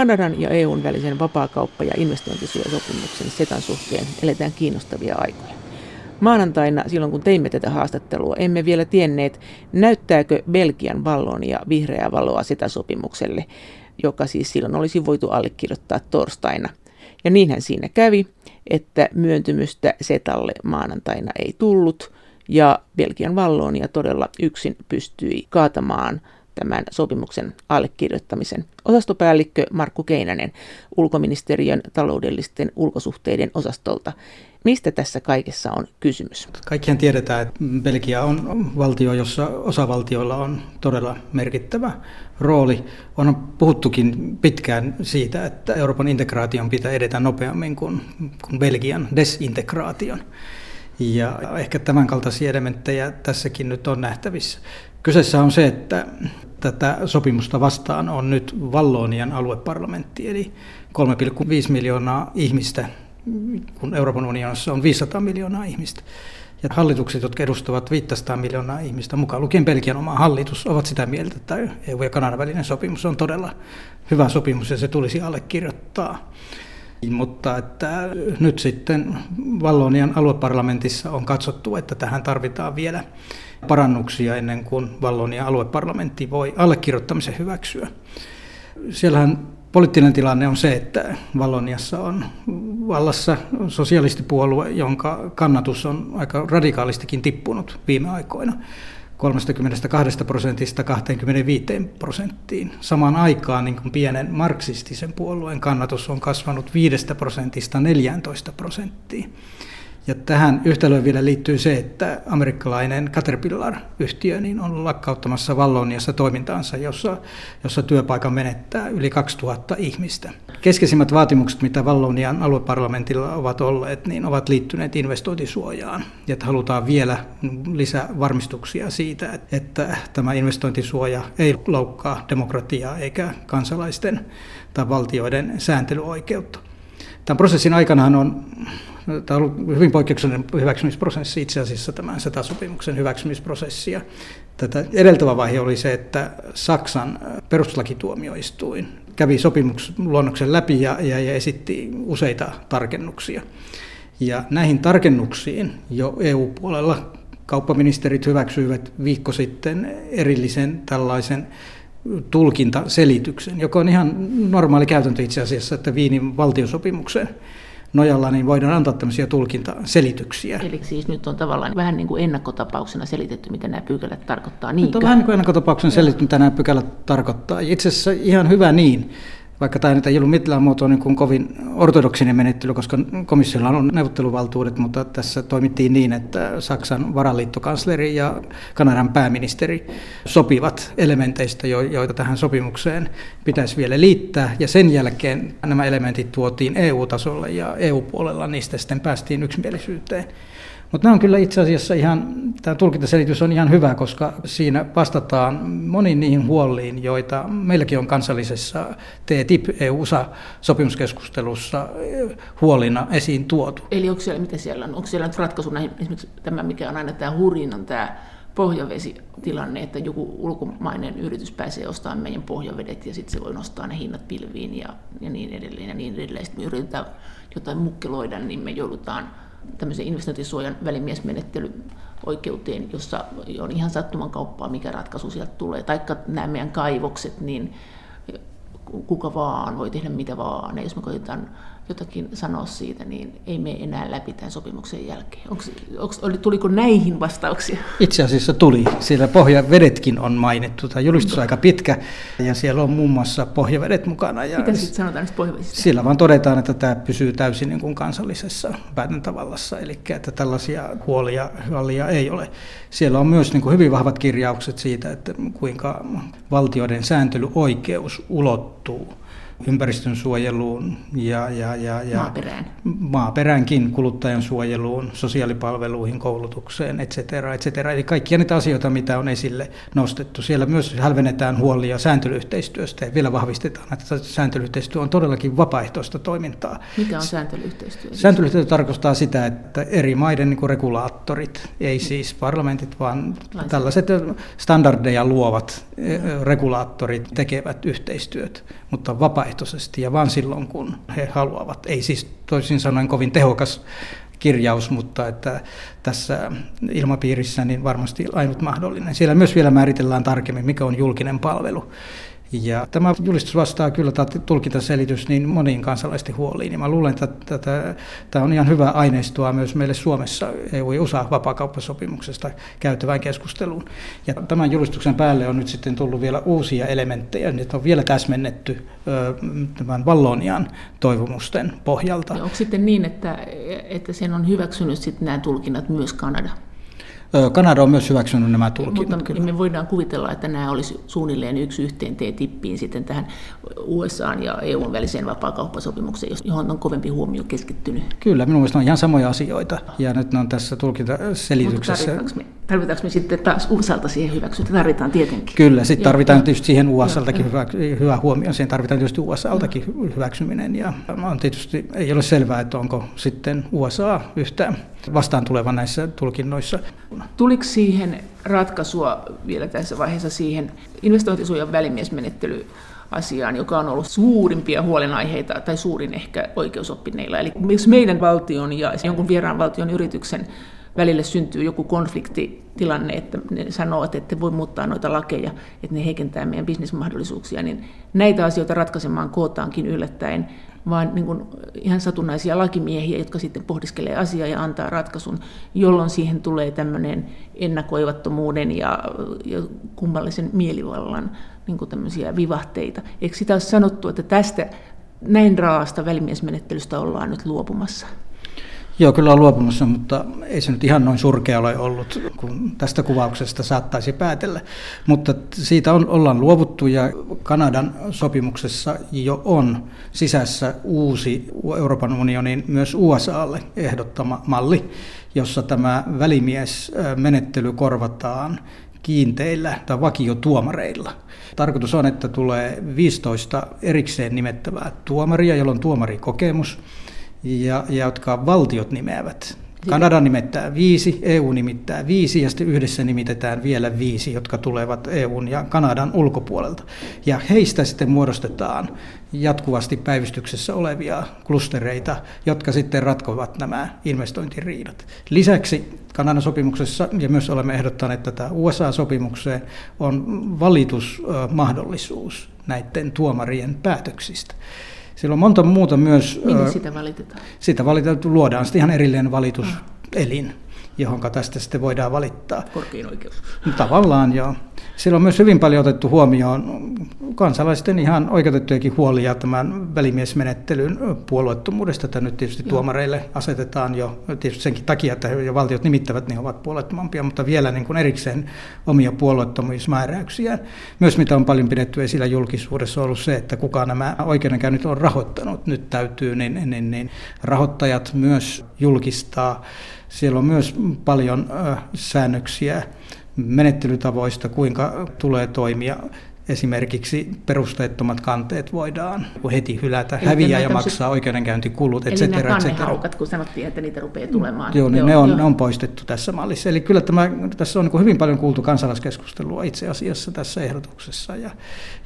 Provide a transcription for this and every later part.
Kanadan ja EUn välisen vapaakauppa- ja investointisuojasopimuksen SETAn suhteen eletään kiinnostavia aikoja. Maanantaina, silloin kun teimme tätä haastattelua, emme vielä tienneet, näyttääkö Belgian vallon ja vihreää valoa SETA-sopimukselle, joka siis silloin olisi voitu allekirjoittaa torstaina. Ja niinhän siinä kävi, että myöntymystä SETalle maanantaina ei tullut, ja Belgian vallonia todella yksin pystyi kaatamaan tämän sopimuksen allekirjoittamisen. Osastopäällikkö Markku Keinänen ulkoministeriön taloudellisten ulkosuhteiden osastolta. Mistä tässä kaikessa on kysymys? Kaikkihan tiedetään, että Belgia on valtio, jossa osavaltioilla on todella merkittävä rooli. On puhuttukin pitkään siitä, että Euroopan integraation pitää edetä nopeammin kuin, kuin Belgian desintegraation. Ja ehkä tämän kaltaisia elementtejä tässäkin nyt on nähtävissä. Kyseessä on se, että tätä sopimusta vastaan on nyt Vallonian alueparlamentti, eli 3,5 miljoonaa ihmistä, kun Euroopan unionissa on 500 miljoonaa ihmistä. Ja hallitukset, jotka edustavat 500 miljoonaa ihmistä, mukaan lukien Belgian oma hallitus, ovat sitä mieltä, että EU- ja Kanadan välinen sopimus on todella hyvä sopimus ja se tulisi allekirjoittaa. Mutta että nyt sitten Vallonian alueparlamentissa on katsottu, että tähän tarvitaan vielä parannuksia ennen kuin Vallonian alueparlamentti voi allekirjoittamisen hyväksyä. Siellähän poliittinen tilanne on se, että Valloniassa on vallassa sosialistipuolue, jonka kannatus on aika radikaalistikin tippunut viime aikoina. 32 prosentista 25 prosenttiin. Samaan aikaan niin kuin pienen marksistisen puolueen kannatus on kasvanut 5 prosentista 14 prosenttiin. Ja tähän yhtälöön vielä liittyy se, että amerikkalainen Caterpillar-yhtiö niin on lakkauttamassa Valloniassa toimintaansa, jossa, jossa työpaikan menettää yli 2000 ihmistä. Keskeisimmät vaatimukset, mitä Vallonian alueparlamentilla ovat olleet, niin ovat liittyneet investointisuojaan. Ja että halutaan vielä lisää varmistuksia siitä, että tämä investointisuoja ei loukkaa demokratiaa eikä kansalaisten tai valtioiden sääntelyoikeutta. Tämän prosessin aikana on Tämä on ollut hyvin poikkeuksellinen hyväksymisprosessi itse asiassa tämän SETA-sopimuksen hyväksymisprosessi. tätä edeltävä vaihe oli se, että Saksan perustuslakituomioistuin kävi sopimusluonnoksen läpi ja, ja, ja esitti useita tarkennuksia. Ja näihin tarkennuksiin jo EU-puolella kauppaministerit hyväksyivät viikko sitten erillisen tällaisen tulkintaselityksen, joka on ihan normaali käytäntö itse asiassa, että Viinin valtiosopimukseen nojalla niin voidaan antaa tämmöisiä tulkintaselityksiä. Eli siis nyt on tavallaan vähän niin kuin ennakkotapauksena selitetty, mitä nämä pykälät tarkoittaa. Niin nyt on vähän niin kuin ennakkotapauksena selitetty, mitä nämä pykälät tarkoittaa. Itse asiassa ihan hyvä niin vaikka tämä nyt ei ollut mitään muotoa niin kuin kovin ortodoksinen menettely, koska komissiolla on neuvotteluvaltuudet, mutta tässä toimittiin niin, että Saksan varaliittokansleri ja Kanadan pääministeri sopivat elementeistä, joita tähän sopimukseen pitäisi vielä liittää, ja sen jälkeen nämä elementit tuotiin EU-tasolle, ja EU-puolella niistä sitten päästiin yksimielisyyteen. Mutta nämä on kyllä itse asiassa ihan, tämä tulkintaselitys on ihan hyvä, koska siinä vastataan moniin niihin huoliin, joita meilläkin on kansallisessa TTIP-EU-sopimuskeskustelussa huolina esiin tuotu. Eli onko siellä, mitä siellä on? Onko siellä nyt ratkaisu näihin, esimerkiksi tämä, mikä on aina tämä on tämä pohjavesitilanne, että joku ulkomainen yritys pääsee ostamaan meidän pohjavedet ja sitten se voi nostaa ne hinnat pilviin ja, ja niin edelleen ja niin edelleen. Sitten me yritetään jotain mukkeloida, niin me joudutaan tämmöisen investointisuojan välimiesmenettely oikeuteen, jossa on ihan sattuman kauppaa, mikä ratkaisu sieltä tulee. Taikka nämä meidän kaivokset, niin kuka vaan voi tehdä mitä vaan. Ja jos me koitetaan jotakin sanoa siitä, niin ei me enää läpi tämän sopimuksen jälkeen. Onks, onks, tuliko näihin vastauksia? Itse asiassa tuli. Siellä pohjavedetkin on mainittu. Tämä julistus on aika pitkä ja siellä on muun muassa pohjavedet mukana. Ja Miten sitten sanotaan näistä pohjavedistä? Siellä vaan todetaan, että tämä pysyy täysin niin kuin kansallisessa päätäntävallassa, eli että tällaisia huolia, huolia ei ole. Siellä on myös niin kuin hyvin vahvat kirjaukset siitä, että kuinka valtioiden sääntelyoikeus ulottuu ympäristön suojeluun ja, ja, ja, ja maaperään. maaperäänkin kuluttajan suojeluun, sosiaalipalveluihin, koulutukseen, etc. etc. Eli kaikkia niitä asioita, mitä on esille nostettu. Siellä myös hälvennetään huolia sääntelyyhteistyöstä ja vielä vahvistetaan, että sääntelyyhteistyö on todellakin vapaaehtoista toimintaa. Mikä on sääntelyyhteistyö? Sääntelyyhteistyö tarkoittaa sitä, että eri maiden niin regulaattorit, ei siis parlamentit, vaan tällaiset standardeja luovat eh, regulaattorit tekevät yhteistyöt, mutta vapaa vapaaehtoisesti ja vain silloin, kun he haluavat. Ei siis toisin sanoen kovin tehokas kirjaus, mutta että tässä ilmapiirissä niin varmasti ainut mahdollinen. Siellä myös vielä määritellään tarkemmin, mikä on julkinen palvelu. Ja tämä julistus vastaa kyllä tämä tulkintaselitys niin moniin kansalaisten huoliin. Ja mä luulen, että tätä, tämä on ihan hyvä aineistoa myös meille Suomessa EU- ja USA vapaakauppasopimuksesta käytävään keskusteluun. Ja tämän julistuksen päälle on nyt sitten tullut vielä uusia elementtejä. Nyt on vielä täsmennetty tämän Vallonian toivomusten pohjalta. Ja onko sitten niin, että, että sen on hyväksynyt sitten nämä tulkinnat myös Kanada? Kanada on myös hyväksynyt nämä tulkinnat. Mutta kyllä. me voidaan kuvitella, että nämä olisi suunnilleen yksi yhteen T-tippiin sitten tähän USA ja EUn väliseen vapaakauppasopimukseen, johon on kovempi huomio keskittynyt. Kyllä, minun mielestä on ihan samoja asioita. Ja nyt ne on tässä tulkintaselityksessä. Mutta tarvitaanko me, tarvitaanko me sitten taas USAlta siihen hyväksyntä? Tarvitaan tietenkin. Kyllä, sitten tarvitaan ja, tietysti siihen USAltakin hyvä, hyvä huomio. Siihen tarvitaan tietysti USAltakin hyväksyminen. Ja on tietysti ei ole selvää, että onko sitten USA yhtään vastaan tuleva näissä tulkinnoissa. Tuliko siihen ratkaisua vielä tässä vaiheessa siihen investointisuojan välimiesmenettely asiaan, joka on ollut suurimpia huolenaiheita tai suurin ehkä oikeusoppineilla. Eli jos meidän valtion ja jonkun vieraan valtion yrityksen välille syntyy joku konfliktitilanne, että ne sanoo, että ette voi muuttaa noita lakeja, että ne heikentää meidän bisnesmahdollisuuksia, niin näitä asioita ratkaisemaan kootaankin yllättäen vaan niin kuin ihan satunnaisia lakimiehiä, jotka sitten pohdiskelee asiaa ja antaa ratkaisun, jolloin siihen tulee tämmöinen ennakoivattomuuden ja, ja kummallisen mielivallan niin kuin tämmöisiä vivahteita. Eikö sitä ole sanottu, että tästä näin raasta välimiesmenettelystä ollaan nyt luopumassa? Joo, kyllä on luopumassa, mutta ei se nyt ihan noin surkea ole ollut, kun tästä kuvauksesta saattaisi päätellä. Mutta siitä on, ollaan luovuttu ja Kanadan sopimuksessa jo on sisässä uusi Euroopan unionin myös USAlle ehdottama malli, jossa tämä välimiesmenettely korvataan kiinteillä tai vakiotuomareilla. Tarkoitus on, että tulee 15 erikseen nimettävää tuomaria, jolla on tuomarikokemus ja, ja jotka valtiot nimeävät. Kanada nimittää viisi, EU nimittää viisi ja sitten yhdessä nimitetään vielä viisi, jotka tulevat EUn ja Kanadan ulkopuolelta. Ja heistä sitten muodostetaan jatkuvasti päivystyksessä olevia klustereita, jotka sitten ratkovat nämä investointiriidat. Lisäksi Kanadan sopimuksessa, ja myös olemme ehdottaneet tätä USA-sopimukseen, on valitusmahdollisuus näiden tuomarien päätöksistä. Siellä on monta muuta myös. Minne sitä valitetaan? Sitä valitetaan, luodaan sitten ihan erillinen valituselin. Johon tästä sitten voidaan valittaa. Korkein oikeus. Tavallaan joo. Siellä on myös hyvin paljon otettu huomioon kansalaisten ihan oikeutettujakin huolia tämän välimiesmenettelyn puolueettomuudesta, että nyt tietysti joo. tuomareille asetetaan jo tietysti senkin takia, että jo valtiot nimittävät, niin ovat puolueettomampia, mutta vielä niin kuin erikseen omia puolueettomuusmääräyksiä. Myös mitä on paljon pidetty esillä julkisuudessa on ollut se, että kuka nämä oikeudenkäynnit on rahoittanut. Nyt täytyy niin, niin, niin rahoittajat myös julkistaa siellä on myös paljon säännöksiä menettelytavoista, kuinka tulee toimia esimerkiksi perusteettomat kanteet voidaan heti hylätä, Eli häviää ja maksaa oikeudenkäyntikulut, etc. Eli nämä kannehaukat, kun sanottiin, että niitä rupeaa tulemaan. Joo, niin joo, ne, on, joo. ne on poistettu tässä mallissa. Eli kyllä tämä, tässä on niin hyvin paljon kuultu kansalaiskeskustelua itse asiassa tässä ehdotuksessa, ja,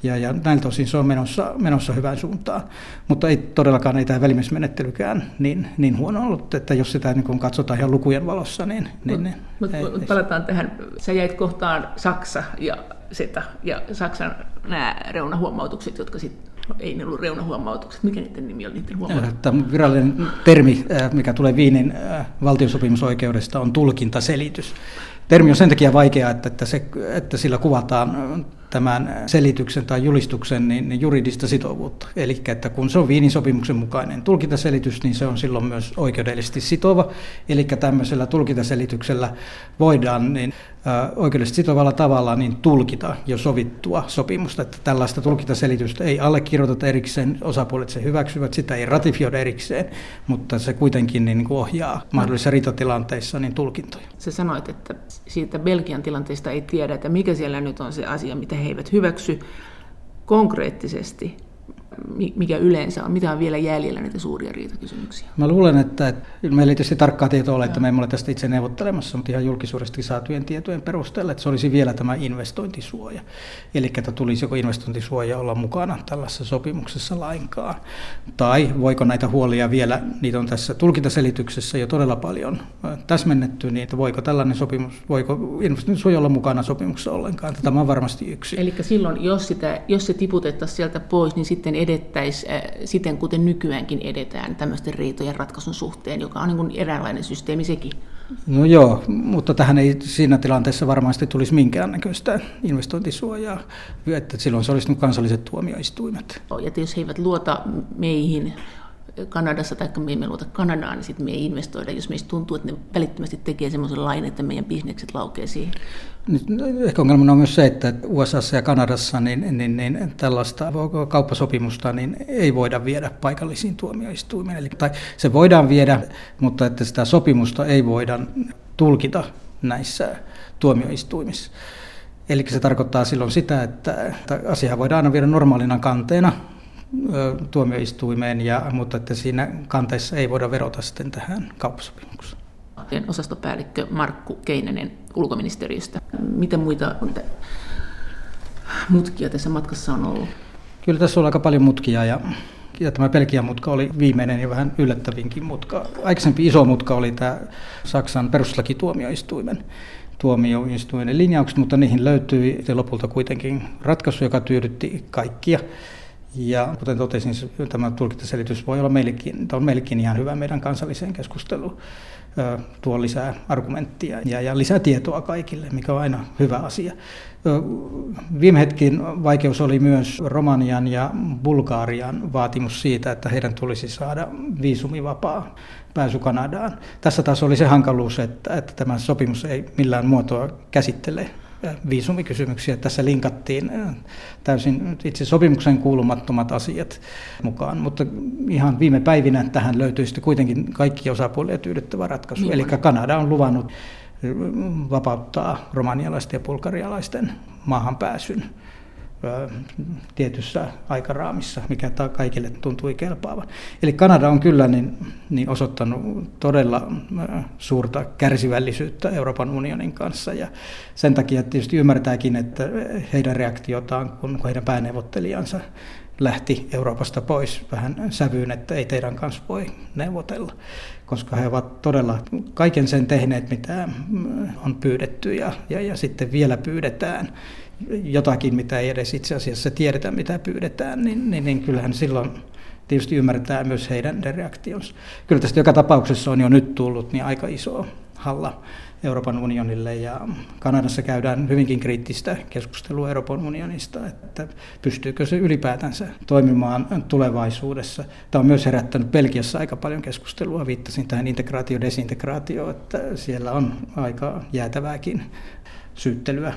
ja, ja näiltä osin se on menossa, menossa hyvään suuntaan. Mutta ei todellakaan ei tämä välimysmenettelykään niin, niin huono ollut, että jos sitä niin katsotaan ihan lukujen valossa, niin... niin, niin Mutta mut palataan tähän, sä jäit kohtaan Saksa ja SETA ja Saksan nämä reunahuomautukset, jotka sitten ei ne ollut reunahuomautukset. Mikä niiden nimi oli niiden huomautukset? Tämä virallinen termi, mikä tulee Viinin valtiosopimusoikeudesta, on tulkintaselitys. Termi on sen takia vaikea, että, että, se, että sillä kuvataan tämän selityksen tai julistuksen niin, niin juridista sitovuutta. Eli että kun se on Viinin sopimuksen mukainen tulkintaselitys, niin se on silloin myös oikeudellisesti sitova. Eli tämmöisellä tulkintaselityksellä voidaan niin, oikeudellisesti sitovalla tavalla niin tulkita jo sovittua sopimusta. Että tällaista tulkintaselitystä ei allekirjoiteta erikseen, osapuolet se hyväksyvät, sitä ei ratifioida erikseen, mutta se kuitenkin niin, niin ohjaa mahdollisissa ritatilanteissa niin tulkintoja. Sä sanoit, että siitä Belgian tilanteesta ei tiedä, että mikä siellä nyt on se asia, mitä he eivät hyväksy konkreettisesti. Mikä yleensä on? Mitä on vielä jäljellä näitä suuria riitakysymyksiä? Mä luulen, että, että meillä ei tietysti tarkkaa tietoa ole, että me emme ole tästä itse neuvottelemassa, mutta ihan julkisuudesta saatujen tietojen perusteella, että se olisi vielä tämä investointisuoja. Eli että tulisi joko investointisuoja olla mukana tällaisessa sopimuksessa lainkaan. Tai voiko näitä huolia vielä, niitä on tässä tulkintaselityksessä jo todella paljon täsmennetty, niin että voiko tällainen sopimus, voiko investointisuoja olla mukana sopimuksessa ollenkaan. Tämä on varmasti yksi. Eli silloin, jos, sitä, jos se tiputettaisiin sieltä pois, niin sitten edettäisiin äh, siten, kuten nykyäänkin edetään tämmöisten riitojen ratkaisun suhteen, joka on niin kuin eräänlainen systeemi sekin. No joo, mutta tähän ei siinä tilanteessa varmasti tulisi minkäännäköistä investointisuojaa, että silloin se olisi kansalliset tuomioistuimet. Ja jos he eivät luota meihin, Kanadassa tai me emme luota Kanadaan, niin sitten me ei investoida, jos meistä tuntuu, että ne välittömästi tekee semmoisen lain, että meidän bisnekset laukee siihen. Ehkä ongelmana on myös se, että USAssa ja Kanadassa niin, niin, niin tällaista kauppasopimusta niin ei voida viedä paikallisiin tuomioistuimiin. Eli, tai se voidaan viedä, mutta että sitä sopimusta ei voida tulkita näissä tuomioistuimissa. Eli se tarkoittaa silloin sitä, että asia voidaan aina viedä normaalina kanteena tuomioistuimeen, ja, mutta että siinä kanteessa ei voida verota sitten tähän kauppasopimukseen. Osastopäällikkö Markku Keinänen ulkoministeriöstä. Mitä muita mutkia tässä matkassa on ollut? Kyllä tässä on aika paljon mutkia ja, ja tämä Belgian mutka oli viimeinen ja vähän yllättävinkin mutka. Aikaisempi iso mutka oli tämä Saksan perustuslakituomioistuimen tuomioistuimen linjaukset, mutta niihin löytyi lopulta kuitenkin ratkaisu, joka tyydytti kaikkia. Ja kuten totesin, tämä tulkintaselitys voi olla meillekin, on meillekin ihan hyvä meidän kansalliseen keskusteluun. Tuo lisää argumenttia ja, ja lisää tietoa kaikille, mikä on aina hyvä asia. Viime hetkin vaikeus oli myös Romanian ja Bulgarian vaatimus siitä, että heidän tulisi saada viisumivapaa pääsy Kanadaan. Tässä taas oli se hankaluus, että, että tämä sopimus ei millään muotoa käsittele viisumikysymyksiä. Tässä linkattiin täysin itse sopimuksen kuulumattomat asiat mukaan, mutta ihan viime päivinä tähän löytyi sitten kuitenkin kaikki osapuolia tyydyttävä ratkaisu. Niin Eli Kanada on luvannut vapauttaa romanialaisten ja bulgarialaisten maahanpääsyn tietyssä aikaraamissa, mikä kaikille tuntui kelpaavan. Eli Kanada on kyllä niin, niin osoittanut todella suurta kärsivällisyyttä Euroopan unionin kanssa ja sen takia tietysti ymmärtääkin, että heidän reaktiotaan, kun heidän pääneuvottelijansa lähti Euroopasta pois vähän sävyyn, että ei teidän kanssa voi neuvotella, koska he ovat todella kaiken sen tehneet, mitä on pyydetty ja, ja, ja sitten vielä pyydetään jotakin, mitä ei edes itse asiassa tiedetä, mitä pyydetään, niin, niin, niin kyllähän silloin tietysti ymmärretään myös heidän reaktionsa. Kyllä tästä joka tapauksessa on jo nyt tullut niin aika iso halla Euroopan unionille ja Kanadassa käydään hyvinkin kriittistä keskustelua Euroopan unionista, että pystyykö se ylipäätänsä toimimaan tulevaisuudessa. Tämä on myös herättänyt Belgiassa aika paljon keskustelua, viittasin tähän integraatio-desintegraatioon, että siellä on aika jäätävääkin syyttelyä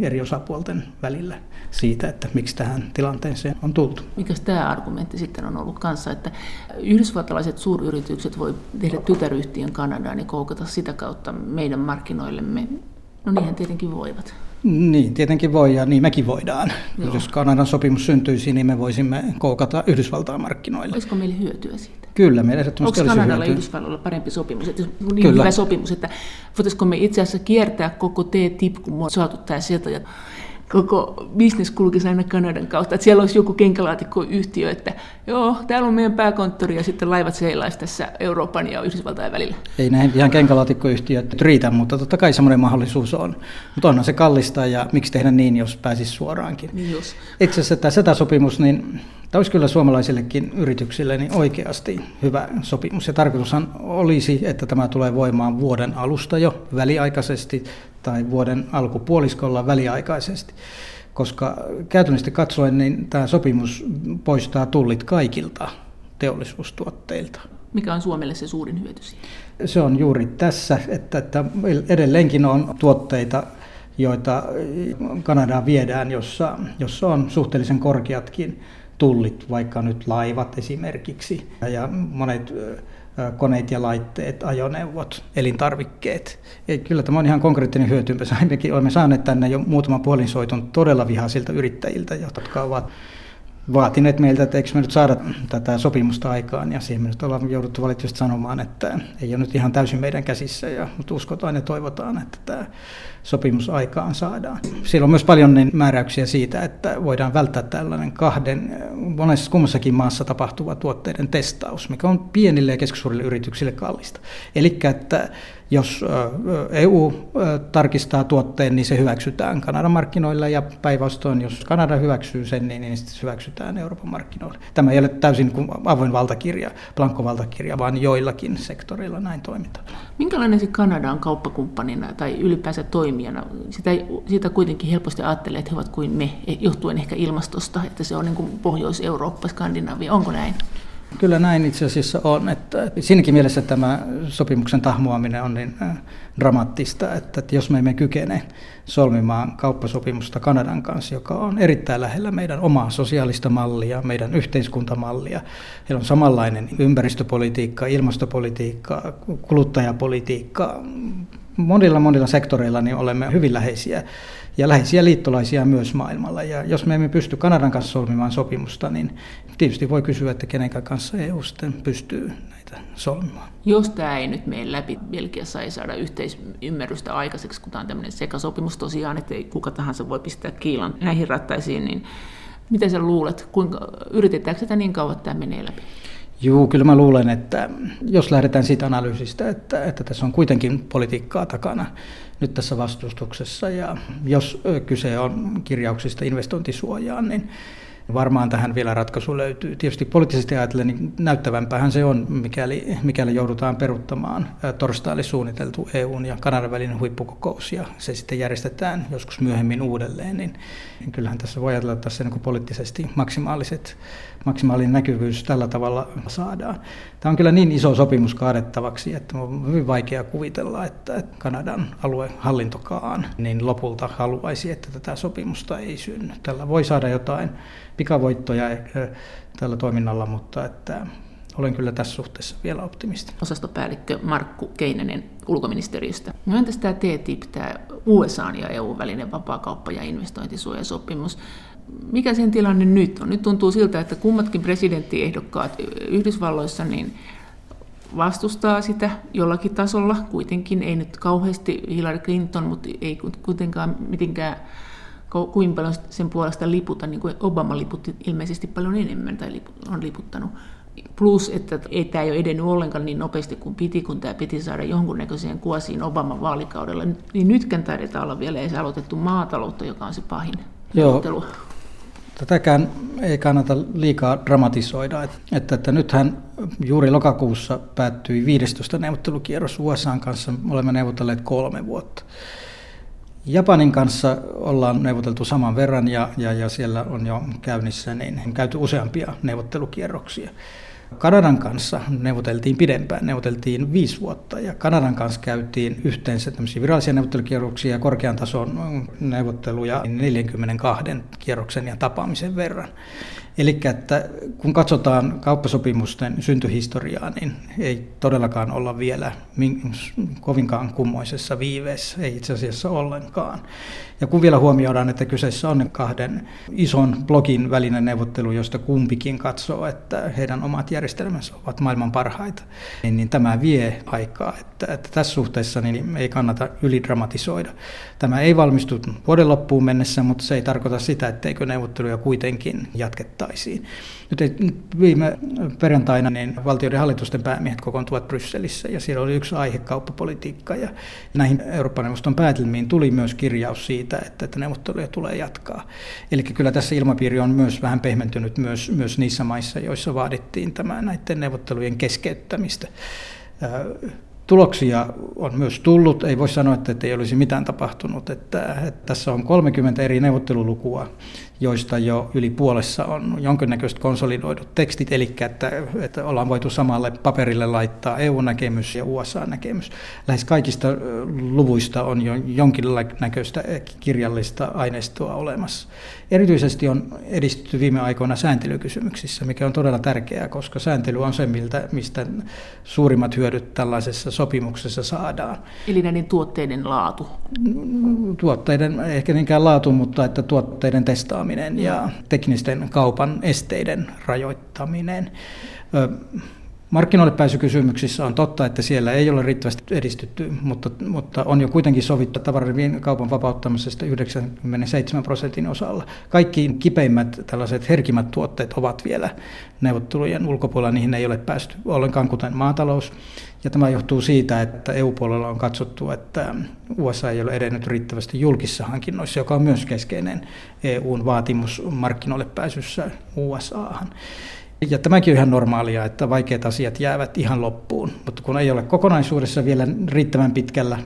eri osapuolten välillä siitä, että miksi tähän tilanteeseen on tultu. Mikä tämä argumentti sitten on ollut kanssa, että yhdysvaltalaiset suuryritykset voi tehdä tytäryhtiön Kanadaan ja koukata sitä kautta meidän markkinoillemme? No niinhän tietenkin voivat. Niin, tietenkin voi ja niin mekin voidaan. Joo. Jos Kanadan sopimus syntyisi, niin me voisimme koukata Yhdysvaltain markkinoille. Olisiko meille hyötyä siitä? Kyllä, meillä ehdottomasti Onko Kanadalla ja Yhdysvalloilla parempi sopimus? Että niin Kyllä. hyvä sopimus, että voitaisiko me itse asiassa kiertää koko T-tip, kun me on saatu tämä sieltä ja koko bisnes kulkisi aina Kanadan kautta. Että siellä olisi joku kenkälaatikkoyhtiö, että joo, täällä on meidän pääkonttori ja sitten laivat seilaisi tässä Euroopan ja Yhdysvaltain välillä. Ei näin ihan kenkälaatikkoyhtiöt riitä, mutta totta kai semmoinen mahdollisuus on. Mutta onhan se kallista ja miksi tehdä niin, jos pääsisi suoraankin. Niin jos. Itse asiassa tämä SETA-sopimus, niin Tämä olisi kyllä suomalaisillekin yrityksille niin oikeasti hyvä sopimus. Ja tarkoitushan olisi, että tämä tulee voimaan vuoden alusta jo väliaikaisesti tai vuoden alkupuoliskolla väliaikaisesti. Koska käytännössä katsoen niin tämä sopimus poistaa tullit kaikilta teollisuustuotteilta. Mikä on Suomelle se suurin hyöty siitä? Se on juuri tässä, että, että edelleenkin on tuotteita, joita Kanadaan viedään, jossa, jossa on suhteellisen korkeatkin tullit, vaikka nyt laivat esimerkiksi ja monet koneet ja laitteet, ajoneuvot, elintarvikkeet. Ja kyllä tämä on ihan konkreettinen hyöty. Me saimmekin, olemme saaneet tänne jo muutaman puhelinsoiton todella vihaisilta yrittäjiltä, jotka ovat vaatineet meiltä, että eikö me nyt saada tätä sopimusta aikaan, ja siihen me nyt ollaan jouduttu valitettavasti sanomaan, että ei ole nyt ihan täysin meidän käsissä, ja, mutta uskotaan ja toivotaan, että tämä sopimus aikaan saadaan. Siellä on myös paljon niin määräyksiä siitä, että voidaan välttää tällainen kahden, monessa kummassakin maassa tapahtuva tuotteiden testaus, mikä on pienille ja keskisuurille yrityksille kallista. Eli että jos EU tarkistaa tuotteen, niin se hyväksytään Kanadan markkinoilla ja päinvastoin, jos Kanada hyväksyy sen, niin, niin se hyväksytään Euroopan markkinoilla. Tämä ei ole täysin avoin valtakirja, blankkovaltakirja, vaan joillakin sektoreilla näin toimitaan. Minkälainen se Kanada on kauppakumppanina tai ylipäänsä toimijana? Sitä, sitä kuitenkin helposti ajattelee, että he ovat kuin me, johtuen ehkä ilmastosta, että se on niin kuin Pohjois-Eurooppa, Skandinavia. Onko näin? Kyllä näin itse asiassa on. Että siinäkin mielessä tämä sopimuksen tahmuaminen on niin äh, dramaattista, että jos me emme kykene solmimaan kauppasopimusta Kanadan kanssa, joka on erittäin lähellä meidän omaa sosiaalista mallia, meidän yhteiskuntamallia. Heillä on samanlainen ympäristöpolitiikka, ilmastopolitiikka, kuluttajapolitiikka. Monilla monilla sektoreilla niin olemme hyvin läheisiä ja läheisiä liittolaisia myös maailmalla. Ja jos me emme pysty Kanadan kanssa solmimaan sopimusta, niin tietysti voi kysyä, että kenen kanssa EU sitten pystyy näitä solmimaan. Jos tämä ei nyt mene läpi, Belgiassa ei saada yhteisymmärrystä aikaiseksi, kun tämä on tämmöinen sekasopimus tosiaan, että kuka tahansa voi pistää kiilan näihin rattaisiin, niin mitä sä luulet, kuinka, yritetäänkö sitä niin kauan, että tämä menee läpi? Joo, kyllä mä luulen, että jos lähdetään siitä analyysistä, että, että tässä on kuitenkin politiikkaa takana nyt tässä vastustuksessa, ja jos kyse on kirjauksista investointisuojaan, niin varmaan tähän vielä ratkaisu löytyy. Tietysti poliittisesti ajatellen niin näyttävämpähän se on, mikäli, mikäli joudutaan peruttamaan torstaille suunniteltu EUn ja Kanadan välinen huippukokous ja se sitten järjestetään joskus myöhemmin uudelleen, niin kyllähän tässä voi ajatella, että tässä niin poliittisesti maksimaaliset, maksimaalinen näkyvyys tällä tavalla saadaan. Tämä on kyllä niin iso sopimus kaadettavaksi, että on hyvin vaikea kuvitella, että Kanadan aluehallintokaan niin lopulta haluaisi, että tätä sopimusta ei synny. Tällä voi saada jotain pikavoittoja tällä toiminnalla, mutta että olen kyllä tässä suhteessa vielä optimisti. Osastopäällikkö Markku Keinenen ulkoministeriöstä. No entäs tämä TTIP, tämä USA ja EU välinen vapaakauppa- ja investointisuojasopimus? Mikä sen tilanne nyt on? Nyt tuntuu siltä, että kummatkin presidenttiehdokkaat Yhdysvalloissa niin vastustaa sitä jollakin tasolla. Kuitenkin ei nyt kauheasti Hillary Clinton, mutta ei kuitenkaan mitenkään kuin paljon sen puolesta liputa, niin kuin Obama liputti ilmeisesti paljon enemmän tai on liputtanut. Plus, että ei tämä ei ole edennyt ollenkaan niin nopeasti kuin piti, kun tämä piti saada jonkunnäköiseen kuosiin Obaman vaalikaudella. Niin nytkään taidetaan olla vielä edes aloitettu maataloutta, joka on se pahin Joo. Tätäkään ei kannata liikaa dramatisoida. Että, että nythän juuri lokakuussa päättyi 15 neuvottelukierros USA kanssa. Olemme neuvotelleet kolme vuotta. Japanin kanssa ollaan neuvoteltu saman verran ja, ja, ja siellä on jo käynnissä niin käyty useampia neuvottelukierroksia. Kanadan kanssa neuvoteltiin pidempään, neuvoteltiin viisi vuotta ja Kanadan kanssa käytiin yhteensä virallisia neuvottelukierroksia ja korkean tason neuvotteluja 42 kierroksen ja tapaamisen verran. Eli että kun katsotaan kauppasopimusten syntyhistoriaa, niin ei todellakaan olla vielä kovinkaan kummoisessa viiveessä, ei itse asiassa ollenkaan. Ja kun vielä huomioidaan, että kyseessä on kahden ison blogin välinen neuvottelu, josta kumpikin katsoo, että heidän omat järjestelmänsä ovat maailman parhaita, niin, niin tämä vie aikaa. Että, että tässä suhteessa niin ei kannata ylidramatisoida. Tämä ei valmistu vuoden loppuun mennessä, mutta se ei tarkoita sitä, etteikö neuvotteluja kuitenkin jatkettaisiin. Nyt viime perjantaina niin valtioiden hallitusten päämiehet kokoontuvat Brysselissä ja siellä oli yksi aihe kauppapolitiikka ja näihin Euroopan neuvoston päätelmiin tuli myös kirjaus siitä, että, että neuvotteluja tulee jatkaa. Eli kyllä tässä ilmapiiri on myös vähän pehmentynyt myös, myös niissä maissa, joissa vaadittiin tämä, näiden neuvottelujen keskeyttämistä. Tuloksia on myös tullut, ei voi sanoa, että ei olisi mitään tapahtunut. Että, että tässä on 30 eri neuvottelulukua, joista jo yli puolessa on jonkinnäköiset konsolidoidut tekstit, eli että, että ollaan voitu samalle paperille laittaa EU-näkemys ja USA-näkemys. Lähes kaikista luvuista on jo jonkinnäköistä kirjallista aineistoa olemassa. Erityisesti on edistytty viime aikoina sääntelykysymyksissä, mikä on todella tärkeää, koska sääntely on se, miltä, mistä suurimmat hyödyt tällaisessa sopimuksessa saadaan. Eli näiden tuotteiden laatu? Tuotteiden, ehkä niinkään laatu, mutta että tuotteiden testaa kohtaaminen ja teknisten kaupan esteiden rajoittaminen. Markkinoille pääsykysymyksissä on totta, että siellä ei ole riittävästi edistytty, mutta, mutta on jo kuitenkin sovittu tavaran kaupan vapauttamisesta 97 prosentin osalla. Kaikki kipeimmät tällaiset herkimät tuotteet ovat vielä neuvottelujen ulkopuolella, niihin ei ole päästy ollenkaan, kuten maatalous. Ja tämä johtuu siitä, että EU-puolella on katsottu, että USA ei ole edennyt riittävästi julkisissa hankinnoissa, joka on myös keskeinen EUn vaatimus markkinoille pääsyssä USAhan. Ja tämäkin on ihan normaalia, että vaikeat asiat jäävät ihan loppuun, mutta kun ei ole kokonaisuudessa vielä riittävän pitkällä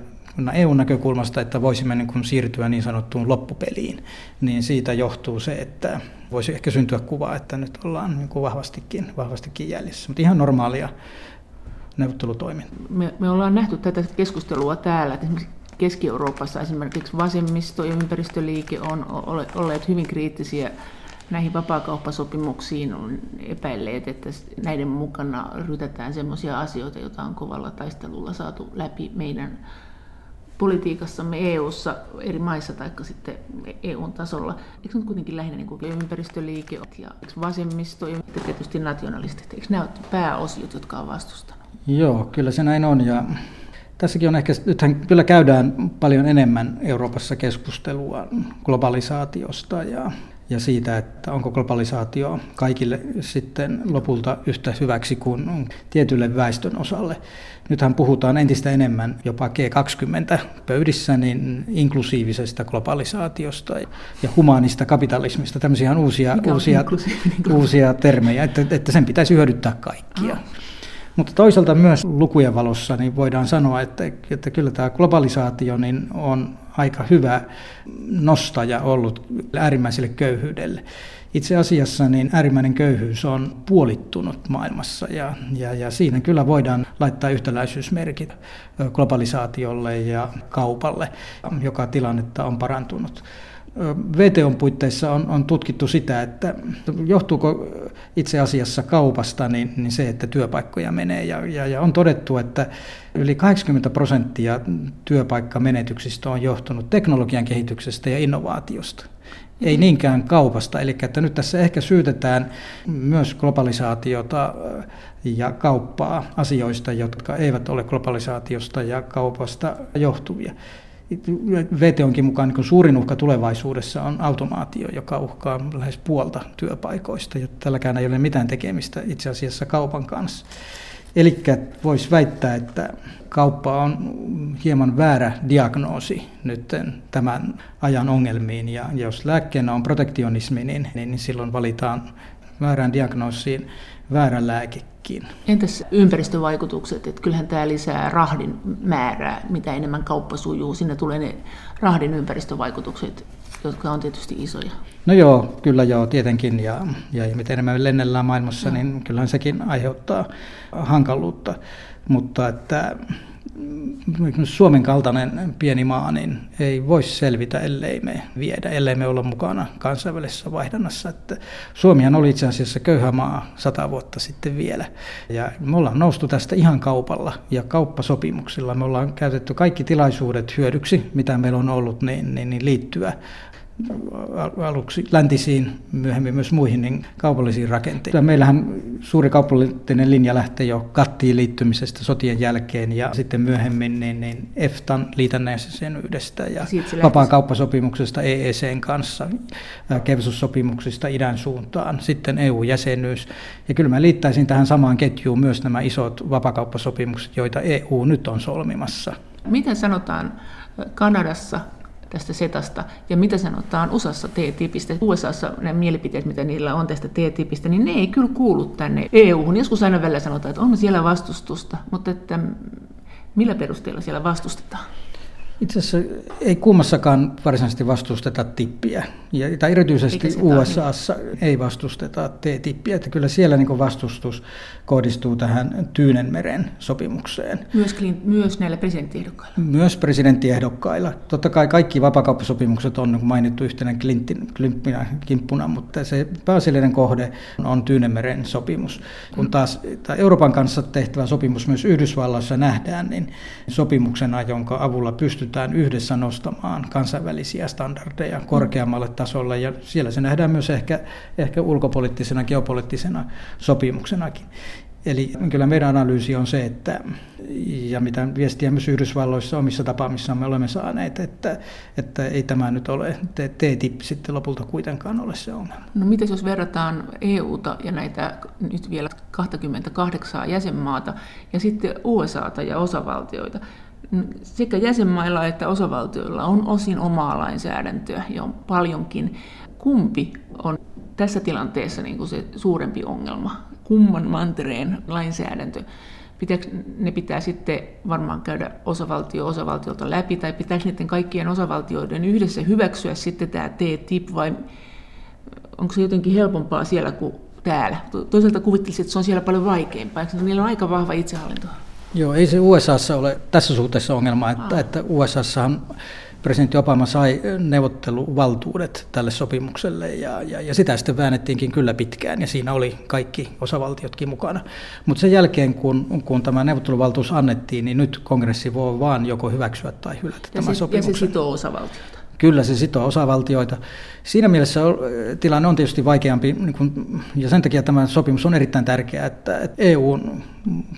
EU-näkökulmasta, että voisimme niin kuin siirtyä niin sanottuun loppupeliin, niin siitä johtuu se, että voisi ehkä syntyä kuva, että nyt ollaan niin kuin vahvastikin, vahvastikin jäljessä. Mutta ihan normaalia neuvottelutoimintaa. Me, me ollaan nähty tätä keskustelua täällä, että Keski-Euroopassa esimerkiksi vasemmisto ja ympäristöliike on olleet hyvin kriittisiä näihin vapaakauppasopimuksiin on epäilleet, että näiden mukana rytetään sellaisia asioita, joita on kovalla taistelulla saatu läpi meidän politiikassamme EU-ssa eri maissa tai sitten EU-tasolla. Eikö nyt kuitenkin lähinnä niin ympäristöliike ja vasemmisto ja tietysti nationalistit? Eikö nämä ole pääosiot, jotka on vastustanut? Joo, kyllä se näin on. Ja tässäkin on ehkä, nythän kyllä käydään paljon enemmän Euroopassa keskustelua globalisaatiosta ja ja siitä, että onko globalisaatio kaikille sitten lopulta yhtä hyväksi kuin tietylle väestön osalle. Nythän puhutaan entistä enemmän jopa G20-pöydissä niin inklusiivisesta globalisaatiosta ja humaanista kapitalismista, tämmöisiä uusia, uusia, uusia termejä, että, että sen pitäisi hyödyttää kaikkia. Ah. Mutta toisaalta myös lukujen valossa niin voidaan sanoa, että, että kyllä tämä globalisaatio niin on aika hyvä nostaja ollut äärimmäiselle köyhyydelle. Itse asiassa niin äärimmäinen köyhyys on puolittunut maailmassa ja, ja, ja siinä kyllä voidaan laittaa yhtäläisyysmerkit globalisaatiolle ja kaupalle, joka tilannetta on parantunut. VTOn puitteissa on, on tutkittu sitä, että johtuuko itse asiassa kaupasta niin, niin se, että työpaikkoja menee. Ja, ja, ja on todettu, että yli 80 prosenttia työpaikkamenetyksistä on johtunut teknologian kehityksestä ja innovaatiosta. Ei niinkään kaupasta. Eli että nyt tässä ehkä syytetään myös globalisaatiota ja kauppaa asioista, jotka eivät ole globalisaatiosta ja kaupasta johtuvia. VTOnkin mukaan niin suurin uhka tulevaisuudessa on automaatio, joka uhkaa lähes puolta työpaikoista, ja tälläkään ei ole mitään tekemistä itse asiassa kaupan kanssa. Eli voisi väittää, että kauppa on hieman väärä diagnoosi nyt tämän ajan ongelmiin, ja jos lääkkeenä on protektionismi, niin, niin silloin valitaan väärään diagnoosiin väärä lääkekin. Entäs ympäristövaikutukset? Että kyllähän tämä lisää rahdin määrää, mitä enemmän kauppa sujuu. Sinne tulee ne rahdin ympäristövaikutukset, jotka on tietysti isoja. No joo, kyllä joo, tietenkin. Ja, ja miten enemmän lennellään maailmassa, no. niin kyllähän sekin aiheuttaa hankaluutta. Mutta että Suomen kaltainen pieni maa niin ei voisi selvitä, ellei me viedä, ellei me olla mukana kansainvälisessä vaihdannassa. Että Suomihan oli itse asiassa köyhä maa sata vuotta sitten vielä. Ja me ollaan noustu tästä ihan kaupalla ja kauppasopimuksilla. Me ollaan käytetty kaikki tilaisuudet hyödyksi, mitä meillä on ollut, niin, niin, niin liittyä aluksi läntisiin, myöhemmin myös muihin niin kaupallisiin rakenteisiin. Meillähän suuri kaupallinen linja lähtee jo kattiin liittymisestä sotien jälkeen ja sitten myöhemmin niin, niin EFTAn liitännäisyydestä ja vapaakauppasopimuksesta EECn kanssa, kevsussopimuksista idän suuntaan, sitten EU-jäsenyys. Ja kyllä mä liittäisin tähän samaan ketjuun myös nämä isot vapakauppasopimukset, joita EU nyt on solmimassa. Miten sanotaan Kanadassa tästä setasta, ja mitä sanotaan USAssa TTIPistä. USAssa ne mielipiteet, mitä niillä on tästä TTIPistä, niin ne ei kyllä kuulu tänne EU-hun. Joskus aina välillä sanotaan, että on siellä vastustusta, mutta että millä perusteella siellä vastustetaan? Itse asiassa ei kummassakaan varsinaisesti vastusteta tippiä, ja, tai erityisesti USAssa ei vastusteta T-tippiä, että kyllä siellä niin vastustus kohdistuu tähän Tyynenmeren sopimukseen. Myös, myös näillä presidenttiehdokkailla? Myös presidenttiehdokkailla. Totta kai kaikki vapakauppasopimukset on niin mainittu yhtenä klintin, kimppuna, mutta se pääasiallinen kohde on Tyynenmeren sopimus. Kun taas Euroopan kanssa tehtävä sopimus myös Yhdysvalloissa nähdään, niin sopimuksena, jonka avulla pystytään pystytään yhdessä nostamaan kansainvälisiä standardeja korkeammalle tasolle, ja siellä se nähdään myös ehkä, ehkä ulkopoliittisena, geopoliittisena sopimuksenakin. Eli kyllä meidän analyysi on se, että, ja mitä viestiä myös Yhdysvalloissa omissa tapaamissamme me olemme saaneet, että, että ei tämä nyt ole, TTIP sitten lopulta kuitenkaan ole se ongelma. No miten jos verrataan EUta ja näitä nyt vielä 28 jäsenmaata ja sitten USAta ja osavaltioita, sekä jäsenmailla että osavaltioilla on osin omaa lainsäädäntöä ja on paljonkin. Kumpi on tässä tilanteessa niin kuin se suurempi ongelma? Kumman mantereen lainsäädäntö? Pitääkö ne pitää sitten varmaan käydä osavaltio osavaltiolta läpi, tai pitääkö niiden kaikkien osavaltioiden yhdessä hyväksyä sitten tämä TTIP, vai onko se jotenkin helpompaa siellä kuin täällä? Toisaalta kuvittelisin, että se on siellä paljon vaikeampaa, eikö niillä on aika vahva itsehallinto? Joo, ei se USAssa ole tässä suhteessa ongelma, että, että USAssahan presidentti Obama sai neuvotteluvaltuudet tälle sopimukselle ja, ja, ja sitä sitten väännettiinkin kyllä pitkään ja siinä oli kaikki osavaltiotkin mukana. Mutta sen jälkeen, kun, kun tämä neuvotteluvaltuus annettiin, niin nyt kongressi voi vaan joko hyväksyä tai hylätä ja tämän se, sopimuksen. Ja se sitoo osavaltiota. Kyllä se sitoo osavaltioita. Siinä mielessä tilanne on tietysti vaikeampi, niin ja sen takia tämä sopimus on erittäin tärkeä, että EUn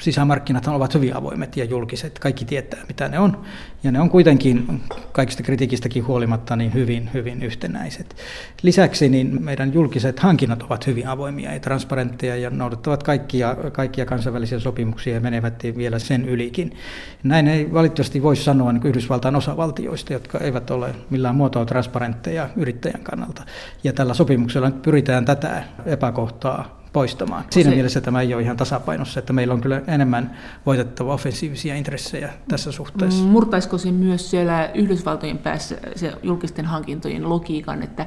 sisämarkkinat ovat hyvin avoimet ja julkiset. Kaikki tietää, mitä ne on. Ja ne on kuitenkin kaikista kritiikistäkin huolimatta niin hyvin, hyvin yhtenäiset. Lisäksi niin meidän julkiset hankinnat ovat hyvin avoimia ja transparentteja ja noudattavat kaikkia, kaikkia kansainvälisiä sopimuksia ja menevät vielä sen ylikin. Näin ei valitettavasti voi sanoa niin Yhdysvaltain osavaltioista, jotka eivät ole millään muotoa transparentteja yrittäjän kannalta. Ja tällä sopimuksella pyritään tätä epäkohtaa poistamaan. Siinä se, mielessä tämä ei ole ihan tasapainossa, että meillä on kyllä enemmän voitettava offensiivisia intressejä tässä suhteessa. Murtaisiko se myös siellä Yhdysvaltojen päässä se julkisten hankintojen logiikan, että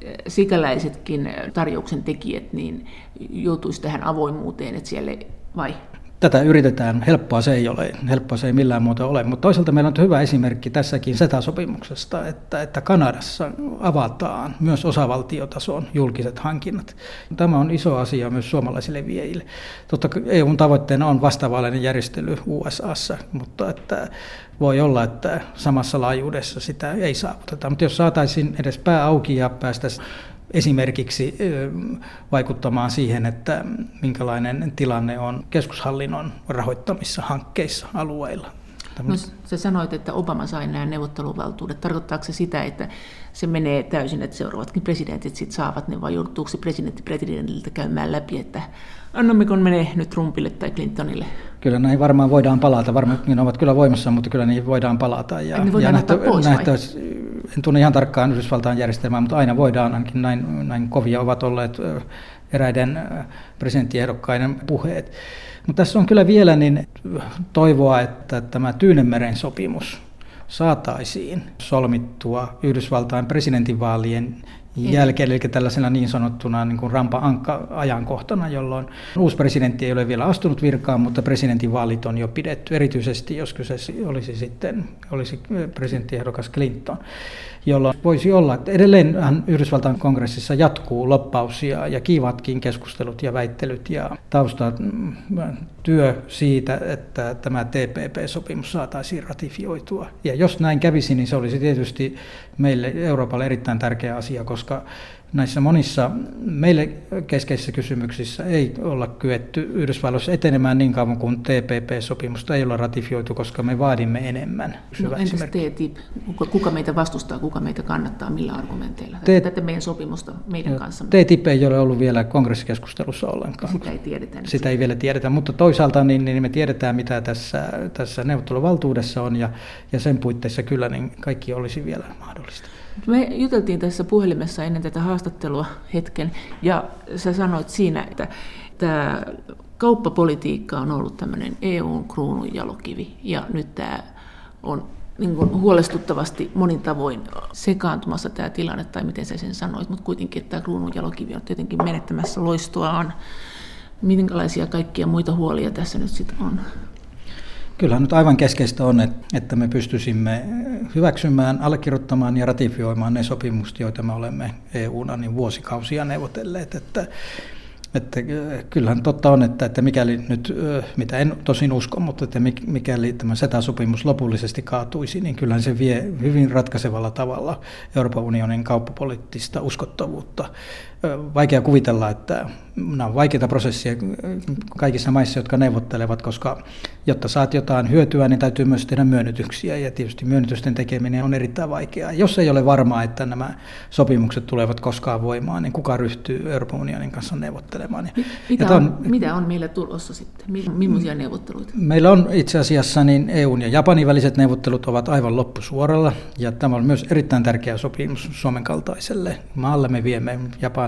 eh, sikäläisetkin tarjouksen tekijät niin joutuisi tähän avoimuuteen, että siellä vai Tätä yritetään, helppoa se ei ole, helppoa se ei millään muuta ole, mutta toisaalta meillä on hyvä esimerkki tässäkin SETA-sopimuksesta, että, että Kanadassa avataan myös osavaltiotason julkiset hankinnat. Tämä on iso asia myös suomalaisille viejille. Totta EUn tavoitteena on vastaavallainen järjestely USAssa, mutta että voi olla, että samassa laajuudessa sitä ei saavuteta. Mutta jos saataisiin edes pää auki ja päästäisiin esimerkiksi vaikuttamaan siihen, että minkälainen tilanne on keskushallinnon rahoittamissa hankkeissa alueilla. No, sä sanoit, että Obama sai nämä neuvotteluvaltuudet. Tarkoittaako se sitä, että se menee täysin, että seuraavatkin presidentit sit saavat ne, vai joutuuko se presidentti presidentiltä käymään läpi, että annammeko menee nyt Trumpille tai Clintonille? Kyllä näihin varmaan voidaan palata. Varmaan ne ovat kyllä voimassa, mutta kyllä niihin voidaan palata. Ja, ne voidaan ja nähtä, pois nähtä, en tunne ihan tarkkaan Yhdysvaltain järjestelmää, mutta aina voidaan, ainakin näin, näin kovia ovat olleet eräiden presidenttiehdokkaiden puheet. Mutta tässä on kyllä vielä niin toivoa, että tämä Tyynemeren sopimus saataisiin solmittua Yhdysvaltain presidentinvaalien jälkeen, eli tällaisena niin sanottuna niin kuin rampa-ajankohtana, jolloin uusi presidentti ei ole vielä astunut virkaan, mutta presidentinvaalit on jo pidetty, erityisesti jos kyseessä olisi sitten olisi presidenttiehdokas Clinton jolloin voisi olla, että edelleen Yhdysvaltain kongressissa jatkuu loppaus ja, ja kiivatkin keskustelut ja väittelyt ja taustatyö mm, siitä, että tämä TPP-sopimus saataisiin ratifioitua. Ja jos näin kävisi, niin se olisi tietysti meille Euroopalle erittäin tärkeä asia, koska näissä monissa meille keskeisissä kysymyksissä ei olla kyetty Yhdysvalloissa etenemään niin kauan kuin TPP-sopimusta ei ole ratifioitu, koska me vaadimme enemmän. No, entäs TTIP? Kuka meitä vastustaa, kuka meitä kannattaa, millä argumenteilla? T- Tätä meidän sopimusta meidän kanssa. TTIP ei ole ollut vielä kongressikeskustelussa ollenkaan. Sitä ei tiedetä. Sitä ei vielä tiedetä, mutta toisaalta niin, niin me tiedetään, mitä tässä, tässä neuvotteluvaltuudessa on, ja, ja sen puitteissa kyllä niin kaikki olisi vielä mahdollista. Me juteltiin tässä puhelimessa ennen tätä haastattelua hetken, ja sä sanoit siinä, että tämä kauppapolitiikka on ollut tämmöinen EUn kruunun jalokivi, ja nyt tämä on niin kuin huolestuttavasti monin tavoin sekaantumassa tämä tilanne, tai miten sä sen sanoit, mutta kuitenkin, että tämä kruunun jalokivi on tietenkin menettämässä loistoaan. Minkälaisia kaikkia muita huolia tässä nyt sitten on? Kyllähän nyt aivan keskeistä on, että me pystyisimme hyväksymään, allekirjoittamaan ja ratifioimaan ne sopimukset, joita me olemme EU-na niin vuosikausia neuvotelleet. Että Että kyllähän totta on, että, että mikäli nyt, mitä en tosin usko, mutta että mikäli tämä SETA-sopimus lopullisesti kaatuisi, niin kyllähän se vie hyvin ratkaisevalla tavalla Euroopan unionin kauppapoliittista uskottavuutta vaikea kuvitella, että nämä on vaikeita prosesseja kaikissa maissa, jotka neuvottelevat, koska jotta saat jotain hyötyä, niin täytyy myös tehdä myönnytyksiä, ja tietysti myönnytysten tekeminen on erittäin vaikeaa. Jos ei ole varmaa, että nämä sopimukset tulevat koskaan voimaan, niin kuka ryhtyy Euroopan unionin kanssa neuvottelemaan? Mitä, ja on, mitä on meillä tulossa sitten? Millaisia neuvotteluita? Meillä on itse asiassa niin EUn ja Japanin väliset neuvottelut ovat aivan loppusuoralla, ja tämä on myös erittäin tärkeä sopimus Suomen kaltaiselle maalle. Me viemme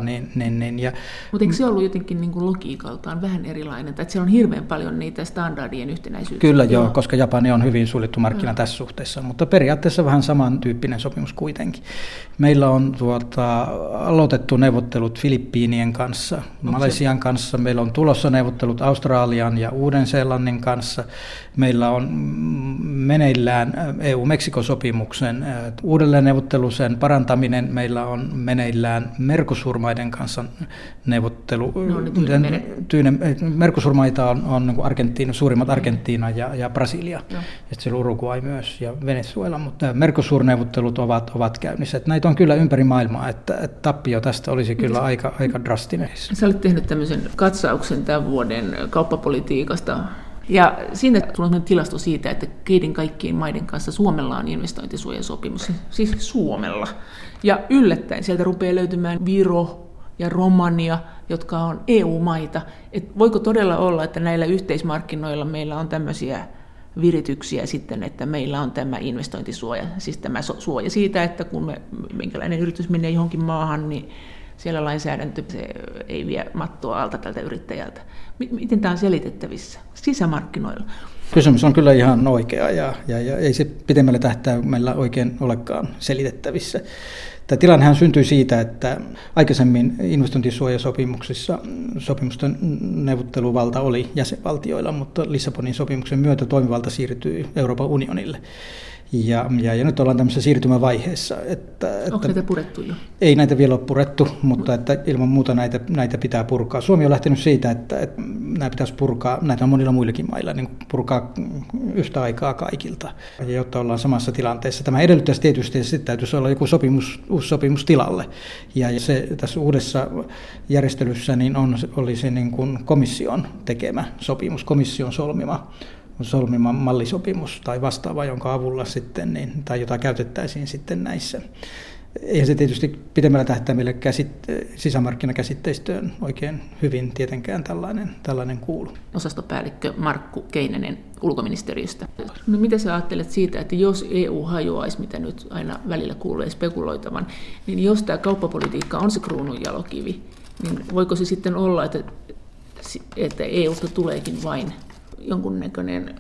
Niin, niin, niin, ja, Mutta eikö se ollut jotenkin niin kuin logiikaltaan vähän erilainen, että siellä on hirveän paljon niitä standardien yhtenäisyyttä? Kyllä joo, joo koska Japani on hyvin suljettu markkina no. tässä suhteessa, mutta periaatteessa vähän samantyyppinen sopimus kuitenkin. Meillä on tuota, aloitettu neuvottelut Filippiinien kanssa, Onko Malesian se? kanssa, meillä on tulossa neuvottelut Australian ja Uuden-Seelannin kanssa, meillä on meneillään EU-Meksikosopimuksen uudelleen neuvottelusen parantaminen, meillä on meneillään Merkosurma maiden kanssa neuvottelu. No, ne Tyyne, Merkosurmaita on, on niin Argentiina, suurimmat mm. Argentiina ja, ja Brasilia, no. ja sitten Uruguay myös ja Venezuela, mutta Mercosur-neuvottelut ovat, ovat käynnissä. Että näitä on kyllä ympäri maailmaa, että, että tappio tästä olisi kyllä aika, aika drastinen. Sä olet tehnyt tämmöisen katsauksen tämän vuoden kauppapolitiikasta ja siinä tulee tilasto siitä, että keiden kaikkien maiden kanssa Suomella on investointisuojasopimus, siis Suomella. Ja yllättäen sieltä rupeaa löytymään Viro ja Romania, jotka on EU-maita. Et voiko todella olla, että näillä yhteismarkkinoilla meillä on tämmöisiä virityksiä sitten, että meillä on tämä investointisuoja, siis tämä suoja siitä, että kun me, minkälainen yritys menee johonkin maahan, niin siellä lainsäädäntö se ei vie mattoa alta tältä yrittäjältä. Miten tämä on selitettävissä sisämarkkinoilla? Kysymys on kyllä ihan oikea ja, ja, ja ei se pidemmällä tähtäimellä oikein olekaan selitettävissä. Tämä tilannehan syntyi siitä, että aikaisemmin investointisuojasopimuksissa sopimusten neuvotteluvalta oli jäsenvaltioilla, mutta Lissabonin sopimuksen myötä toimivalta siirtyi Euroopan unionille. Ja, ja, ja nyt ollaan tämmöisessä siirtymävaiheessa. Että, Onko että näitä purettu jo? Ei näitä vielä ole purettu, mutta että ilman muuta näitä, näitä pitää purkaa. Suomi on lähtenyt siitä, että, että nämä pitäisi purkaa, näitä on monilla muillakin mailla, niin purkaa yhtä aikaa kaikilta, ja jotta ollaan samassa tilanteessa. Tämä edellyttäisi tietysti, että sitten täytyisi olla joku sopimus, uusi sopimus tilalle. Ja se tässä uudessa järjestelyssä niin on, olisi niin kuin komission tekemä sopimus, komission solmima solmima mallisopimus tai vastaava, jonka avulla sitten, niin, tai jota käytettäisiin sitten näissä. Eihän se tietysti pidemmällä tähtäimellä käsit, sisämarkkinakäsitteistöön oikein hyvin tietenkään tällainen, tällainen kuulu. Osastopäällikkö Markku Keinenen ulkoministeriöstä. No mitä sä ajattelet siitä, että jos EU hajoaisi, mitä nyt aina välillä kuulee spekuloitavan, niin jos tämä kauppapolitiikka on se kruunun jalokivi, niin voiko se sitten olla, että, että EUsta tuleekin vain jonkunnäköinen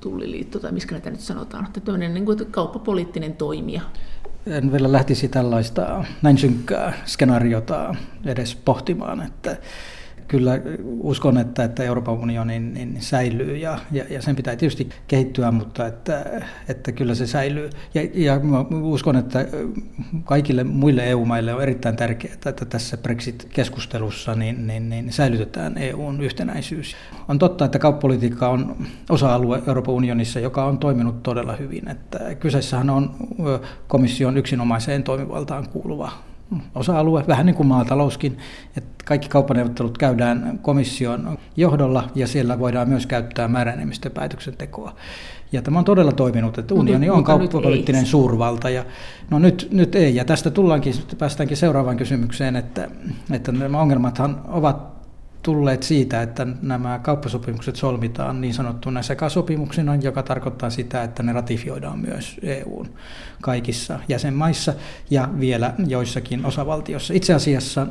tulliliitto, tai miskä näitä nyt sanotaan, että tämmöinen niin kuin, kauppapoliittinen toimija. En vielä lähtisi tällaista näin synkkää skenaariota edes pohtimaan, että kyllä uskon, että, että Euroopan unioni niin säilyy ja, ja, ja sen pitää tietysti kehittyä, mutta että, että kyllä se säilyy. Ja, ja uskon, että kaikille muille EU-maille on erittäin tärkeää, että tässä Brexit-keskustelussa niin, niin, niin säilytetään EUn yhtenäisyys. On totta, että kauppapolitiikka on osa-alue Euroopan unionissa, joka on toiminut todella hyvin. Että kyseessähän on komission yksinomaiseen toimivaltaan kuuluva osa-alue, vähän niin kuin maatalouskin, että kaikki kauppaneuvottelut käydään komission johdolla ja siellä voidaan myös käyttää määräenemmistöpäätöksentekoa. Ja tämä on todella toiminut, että unioni on kauppapoliittinen suurvalta. Ja, no nyt, nyt ei, ja tästä tullaankin, päästäänkin seuraavaan kysymykseen, että, että nämä ongelmathan ovat tulleet siitä, että nämä kauppasopimukset solmitaan niin sanottuna sekasopimuksina, joka tarkoittaa sitä, että ne ratifioidaan myös EUn kaikissa jäsenmaissa ja vielä joissakin osavaltioissa. Itse asiassa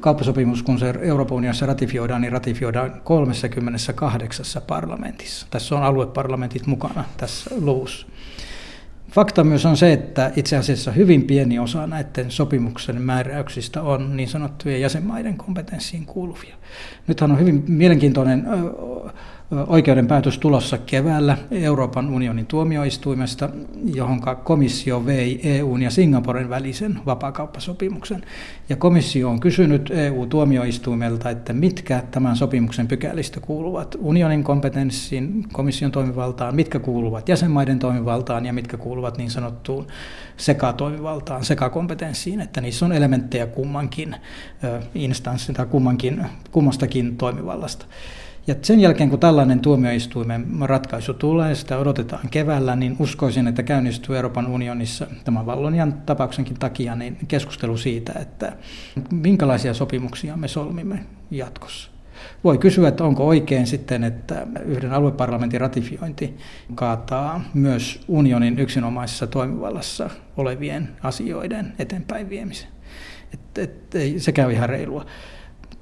kauppasopimus, kun se Euroopan unionissa ratifioidaan, niin ratifioidaan 38 parlamentissa. Tässä on alueparlamentit mukana tässä luvussa. Fakta myös on se, että itse asiassa hyvin pieni osa näiden sopimuksen määräyksistä on niin sanottujen jäsenmaiden kompetenssiin kuuluvia. Nythän on hyvin mielenkiintoinen oikeuden päätös tulossa keväällä Euroopan unionin tuomioistuimesta, johon komissio vei EUn ja Singaporen välisen vapaakauppasopimuksen. Ja komissio on kysynyt EU-tuomioistuimelta, että mitkä tämän sopimuksen pykälistä kuuluvat unionin kompetenssiin, komission toimivaltaan, mitkä kuuluvat jäsenmaiden toimivaltaan ja mitkä kuuluvat niin sanottuun sekatoimivaltaan, sekakompetenssiin, että niissä on elementtejä kummankin instanssin tai kummankin, kummastakin toimivallasta. Ja sen jälkeen, kun tällainen tuomioistuimen ratkaisu tulee, sitä odotetaan keväällä, niin uskoisin, että käynnistyy Euroopan unionissa tämän Vallonian tapauksenkin takia niin keskustelu siitä, että minkälaisia sopimuksia me solmimme jatkossa. Voi kysyä, että onko oikein sitten, että yhden alueparlamentin ratifiointi kaataa myös unionin yksinomaisessa toimivallassa olevien asioiden eteenpäin viemisen. Et, et, se käy ihan reilua.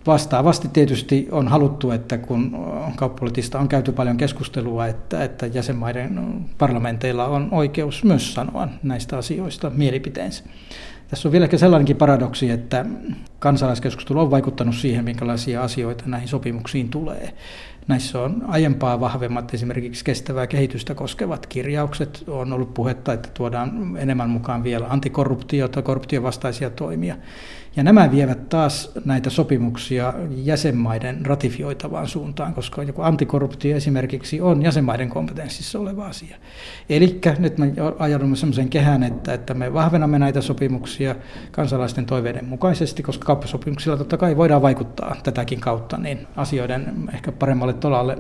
Vastaavasti tietysti on haluttu, että kun kauppapolitiista on käyty paljon keskustelua, että, että jäsenmaiden parlamenteilla on oikeus myös sanoa näistä asioista mielipiteensä. Tässä on vieläkin sellainenkin paradoksi, että kansalaiskeskustelu on vaikuttanut siihen, minkälaisia asioita näihin sopimuksiin tulee. Näissä on aiempaa vahvemmat esimerkiksi kestävää kehitystä koskevat kirjaukset. On ollut puhetta, että tuodaan enemmän mukaan vielä antikorruptiota, korruptiovastaisia toimia. Ja nämä vievät taas näitä sopimuksia jäsenmaiden ratifioitavaan suuntaan, koska joku antikorruptio esimerkiksi on jäsenmaiden kompetenssissa oleva asia. Eli nyt me ajaudumme sellaisen kehän, että, että me vahvenamme näitä sopimuksia kansalaisten toiveiden mukaisesti, koska kauppasopimuksilla totta kai voidaan vaikuttaa tätäkin kautta niin asioiden ehkä paremmalle tolalle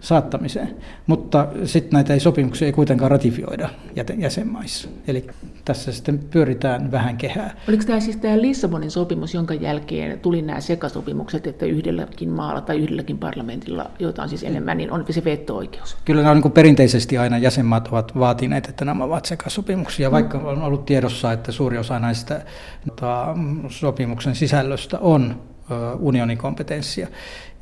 saattamiseen. Mutta sitten näitä ei sopimuksia ei kuitenkaan ratifioida jäsenmaissa. Eli tässä sitten pyöritään vähän kehää. Oliko tämä siis tämä Lissabon Lissabonin sopimus, jonka jälkeen tuli nämä sekasopimukset, että yhdelläkin maalla tai yhdelläkin parlamentilla, joita on siis enemmän, niin on se veto-oikeus. Kyllä nämä on niin perinteisesti aina jäsenmaat ovat vaatineet, että nämä ovat sekasopimuksia, vaikka on ollut tiedossa, että suuri osa näistä tota, sopimuksen sisällöstä on unionin kompetenssia.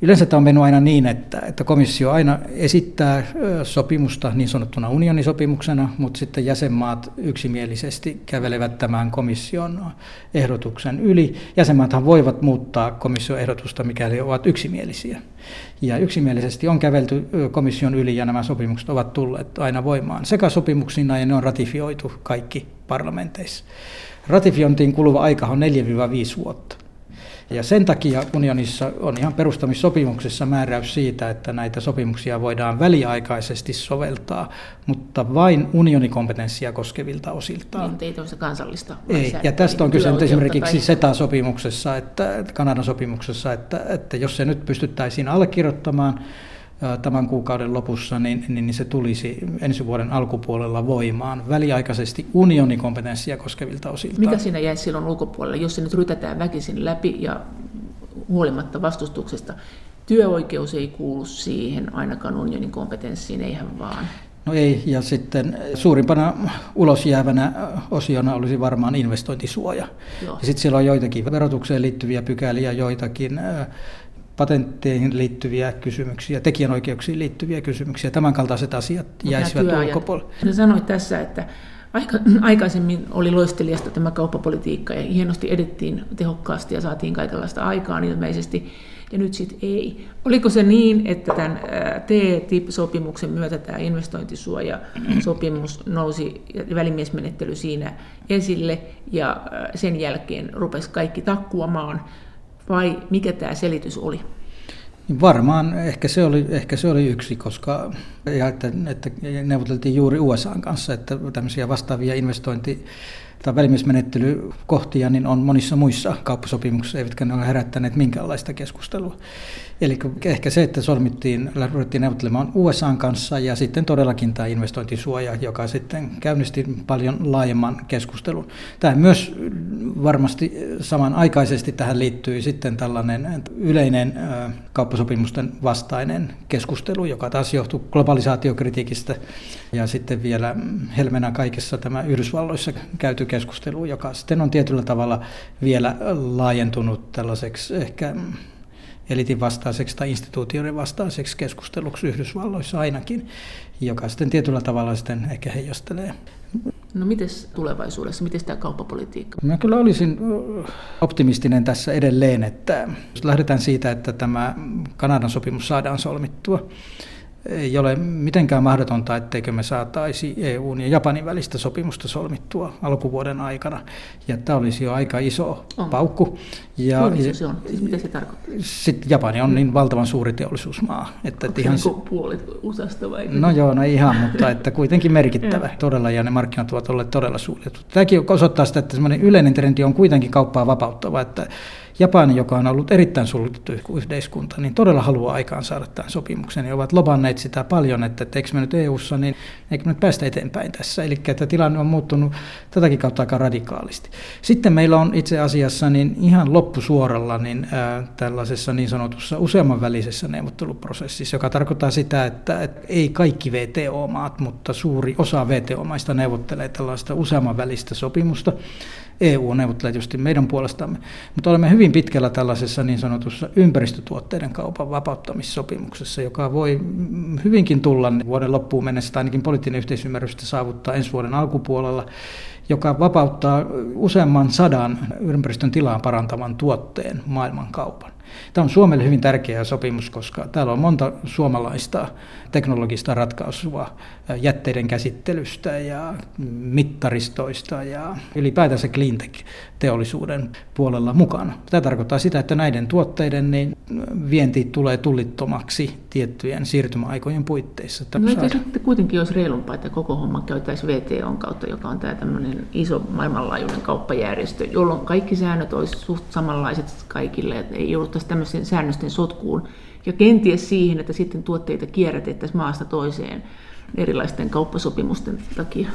Yleensä tämä on mennyt aina niin, että, että komissio aina esittää sopimusta niin sanottuna unionisopimuksena, mutta sitten jäsenmaat yksimielisesti kävelevät tämän komission ehdotuksen yli. Jäsenmaathan voivat muuttaa komission ehdotusta, mikäli ovat yksimielisiä. Ja yksimielisesti on kävelty komission yli ja nämä sopimukset ovat tulleet aina voimaan sekä sopimuksina ja ne on ratifioitu kaikki parlamenteissa. Ratifiointiin kuluva aika on 4-5 vuotta. Ja sen takia unionissa on ihan perustamissopimuksessa määräys siitä, että näitä sopimuksia voidaan väliaikaisesti soveltaa, mutta vain unionikompetenssia koskevilta osiltaan. Niin, ei kansallista. Ei, ja tästä on kyse esimerkiksi tai... SETA-sopimuksessa, että, Kanadan sopimuksessa, että, että jos se nyt pystyttäisiin allekirjoittamaan, tämän kuukauden lopussa, niin, niin, niin se tulisi ensi vuoden alkupuolella voimaan väliaikaisesti unionikompetenssia koskevilta osilta. Mikä siinä jäisi silloin ulkopuolelle, jos se nyt rytätään väkisin läpi ja huolimatta vastustuksesta? Työoikeus ei kuulu siihen, ainakaan unionin kompetenssiin, eihän vaan. No ei, ja sitten suurimpana ulosjäävänä osiona olisi varmaan investointisuoja. Joo. Ja sitten siellä on joitakin verotukseen liittyviä pykäliä, joitakin patentteihin liittyviä kysymyksiä, tekijänoikeuksiin liittyviä kysymyksiä. Tämänkaltaiset asiat jäisivät ulkopuolelle. Sanoit tässä, että aika, aikaisemmin oli loistelijasta tämä kauppapolitiikka ja hienosti edettiin tehokkaasti ja saatiin kaikenlaista aikaan ilmeisesti, ja nyt sitten ei. Oliko se niin, että tämän TTIP-sopimuksen myötä tämä investointisuoja-sopimus nousi ja välimiesmenettely siinä esille, ja sen jälkeen rupesi kaikki takkuamaan, vai mikä tämä selitys oli? Varmaan ehkä se oli, ehkä se oli yksi, koska ja että, että neuvoteltiin juuri USA kanssa, että tämmöisiä vastaavia investointi- tai välimiesmenettelykohtia niin on monissa muissa kauppasopimuksissa, eivätkä ne ole herättäneet minkäänlaista keskustelua. Eli ehkä se, että solmittiin, ruvettiin neuvottelemaan USA kanssa ja sitten todellakin tämä investointisuoja, joka sitten käynnisti paljon laajemman keskustelun. Tämä myös varmasti samanaikaisesti tähän liittyy sitten tällainen yleinen kauppasopimusten vastainen keskustelu, joka taas johtuu globalisaatiokritiikistä ja sitten vielä helmenä kaikessa tämä Yhdysvalloissa käyty keskustelu, joka sitten on tietyllä tavalla vielä laajentunut tällaiseksi ehkä elitin vastaiseksi tai instituutioiden vastaiseksi keskusteluksi Yhdysvalloissa ainakin, joka sitten tietyllä tavalla sitten ehkä heijastelee. No miten tulevaisuudessa, miten tämä kauppapolitiikka? Mä kyllä olisin optimistinen tässä edelleen, että jos lähdetään siitä, että tämä Kanadan sopimus saadaan solmittua, ei ole mitenkään mahdotonta, etteikö me saataisi EUn ja Japanin välistä sopimusta solmittua alkuvuoden aikana. Ja tämä olisi jo aika iso on. paukku. Ja, Kuinka se on? Siis mitä se tarkoittaa? Sitten Japani on niin valtavan suuri teollisuusmaa. Että Onko ihan se niin puolet USAsta vai? No joo, no ihan, mutta että kuitenkin merkittävä todella, ja ne markkinat ovat olleet todella suljetut. Tämäkin osoittaa sitä, että yleinen trendi on kuitenkin kauppaa vapauttava, että Japani, joka on ollut erittäin suljettu yhteiskunta, niin todella haluaa aikaan saada tämän sopimuksen ja ovat lobanneet sitä paljon, että, että eikö me nyt EU-ssa, niin eikö me nyt päästä eteenpäin tässä. Eli että tilanne on muuttunut tätäkin kautta aika radikaalisti. Sitten meillä on itse asiassa niin ihan loppusuoralla niin, ää, tällaisessa niin sanotussa useamman välisessä neuvotteluprosessissa, joka tarkoittaa sitä, että, että ei kaikki VTO-maat, mutta suuri osa VTO-maista neuvottelee tällaista useamman välistä sopimusta, EU neuvottelee tietysti meidän puolestamme, mutta olemme hyvin pitkällä tällaisessa niin sanotussa ympäristötuotteiden kaupan vapauttamissopimuksessa, joka voi hyvinkin tulla vuoden loppuun mennessä, tai ainakin poliittinen yhteisymmärrys saavuttaa ensi vuoden alkupuolella, joka vapauttaa useamman sadan ympäristön tilaa parantavan tuotteen maailmankaupan. Tämä on Suomelle hyvin tärkeä sopimus, koska täällä on monta suomalaista teknologista ratkaisua jätteiden käsittelystä ja mittaristoista ja ylipäätänsä cleantech-teollisuuden puolella mukana. Tämä tarkoittaa sitä, että näiden tuotteiden niin vienti tulee tullittomaksi tiettyjen siirtymäaikojen puitteissa. No eikö sitten kuitenkin olisi reilumpaa, että koko homma käytäisi VTOn kautta, joka on tämä tämmöinen iso maailmanlaajuinen kauppajärjestö, jolloin kaikki säännöt olisi suht samanlaiset kaikille, että ei jouduttaisi tämmöisen säännösten sotkuun ja kenties siihen, että sitten tuotteita kierrätettäisiin maasta toiseen erilaisten kauppasopimusten takia.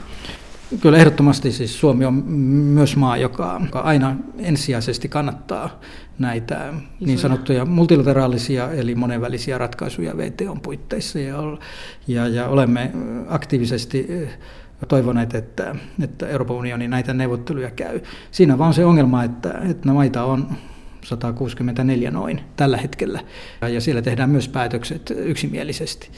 Kyllä ehdottomasti siis Suomi on myös maa, joka, joka aina ensisijaisesti kannattaa näitä Isoja. niin sanottuja multilateraalisia eli monenvälisiä ratkaisuja VTOn puitteissa ja, ja, ja olemme aktiivisesti toivoneet, että, että Euroopan unioni näitä neuvotteluja käy. Siinä vaan se ongelma, että, että maita on 164 noin tällä hetkellä. Ja siellä tehdään myös päätökset yksimielisesti.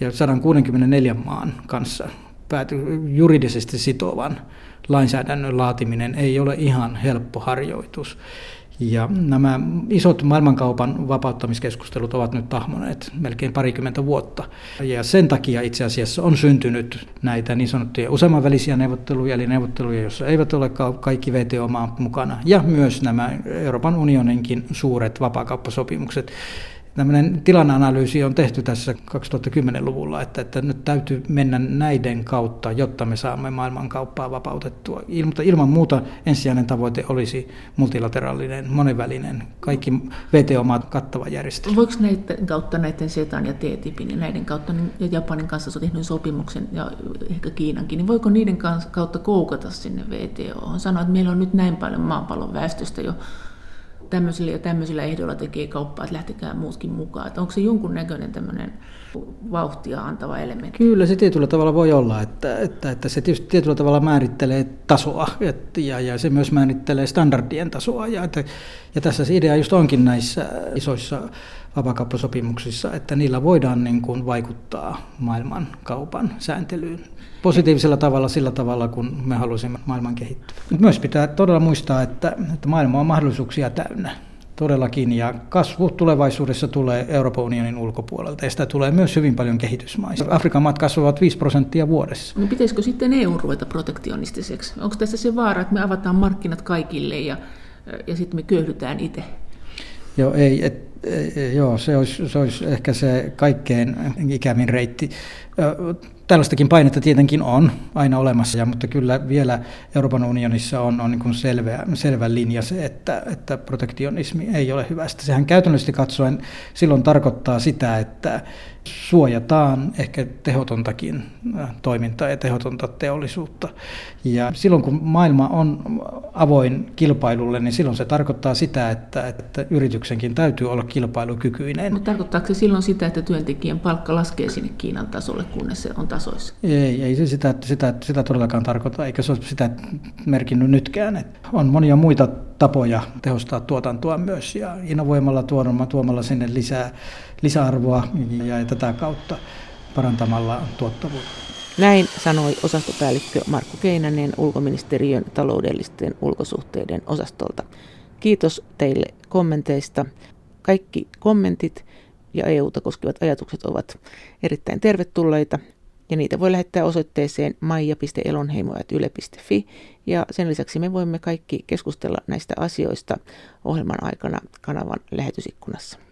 Ja 164 maan kanssa pääty, juridisesti sitovan lainsäädännön laatiminen ei ole ihan helppo harjoitus. Ja nämä isot maailmankaupan vapauttamiskeskustelut ovat nyt tahmoneet melkein parikymmentä vuotta. Ja sen takia itse asiassa on syntynyt näitä niin sanottuja useamman välisiä neuvotteluja, eli neuvotteluja, joissa eivät ole kaikki VTO-maat mukana, ja myös nämä Euroopan unioninkin suuret vapaakauppasopimukset, tämmöinen tilananalyysi on tehty tässä 2010-luvulla, että, että nyt täytyy mennä näiden kautta, jotta me saamme maailmankauppaa vapautettua. Mutta ilman muuta ensisijainen tavoite olisi multilateraalinen, monenvälinen, kaikki VTO-maat kattava järjestelmä. Voiko näiden kautta, näiden SETAn ja TTIPin ja näiden kautta, niin, ja Japanin kanssa on tehnyt sopimuksen ja ehkä Kiinankin, niin voiko niiden kautta koukata sinne VTO? Sanoa, että meillä on nyt näin paljon maapallon väestöstä jo tämmöisillä ja tämmöisillä ehdoilla tekee kauppaa, että lähtekää muutkin mukaan. Että onko se jonkun näköinen tämmöinen vauhtia antava elementti? Kyllä se tietyllä tavalla voi olla, että, että, että se tietysti tietyllä tavalla määrittelee tasoa että, ja, ja se myös määrittelee standardien tasoa. Ja, että, ja tässä se idea just onkin näissä isoissa vapakauppasopimuksissa, että niillä voidaan niin kuin vaikuttaa maailman kaupan sääntelyyn positiivisella tavalla sillä tavalla, kun me haluaisimme maailman kehittyä. Mutta myös pitää todella muistaa, että, että maailma on mahdollisuuksia täynnä. Todellakin, ja kasvu tulevaisuudessa tulee Euroopan unionin ulkopuolelta, ja sitä tulee myös hyvin paljon kehitysmaista. Afrikan maat kasvavat 5 prosenttia vuodessa. No pitäisikö sitten EU ruveta protektionistiseksi? Onko tässä se vaara, että me avataan markkinat kaikille ja, ja sitten me köyhdytään itse? Joo, ei, et, e, joo se, olisi, se olisi ehkä se kaikkein ikävin reitti. Tällaistakin painetta tietenkin on aina olemassa, mutta kyllä vielä Euroopan unionissa on, on niin selvä, selvä linja se, että, että protektionismi ei ole hyvästä. Sehän käytännössä katsoen silloin tarkoittaa sitä, että suojataan ehkä tehotontakin äh, toimintaa ja tehotonta teollisuutta. Ja silloin kun maailma on avoin kilpailulle, niin silloin se tarkoittaa sitä, että, että yrityksenkin täytyy olla kilpailukykyinen. Mutta tarkoittaako se silloin sitä, että työntekijän palkka laskee sinne Kiinan tasolle, kunnes se on tasoissa? Ei, ei se sitä, sitä, sitä todellakaan tarkoita, eikä se ole sitä merkinnyt nytkään. Että on monia muita tapoja tehostaa tuotantoa myös ja innovoimalla tuomalla, tuomalla sinne lisää lisäarvoa ja tätä kautta parantamalla tuottavuutta. Näin sanoi osastopäällikkö Markku Keinänen ulkoministeriön taloudellisten ulkosuhteiden osastolta. Kiitos teille kommenteista. Kaikki kommentit ja EUta koskevat ajatukset ovat erittäin tervetulleita ja niitä voi lähettää osoitteeseen maija.elonheimo.yle.fi ja sen lisäksi me voimme kaikki keskustella näistä asioista ohjelman aikana kanavan lähetysikkunassa.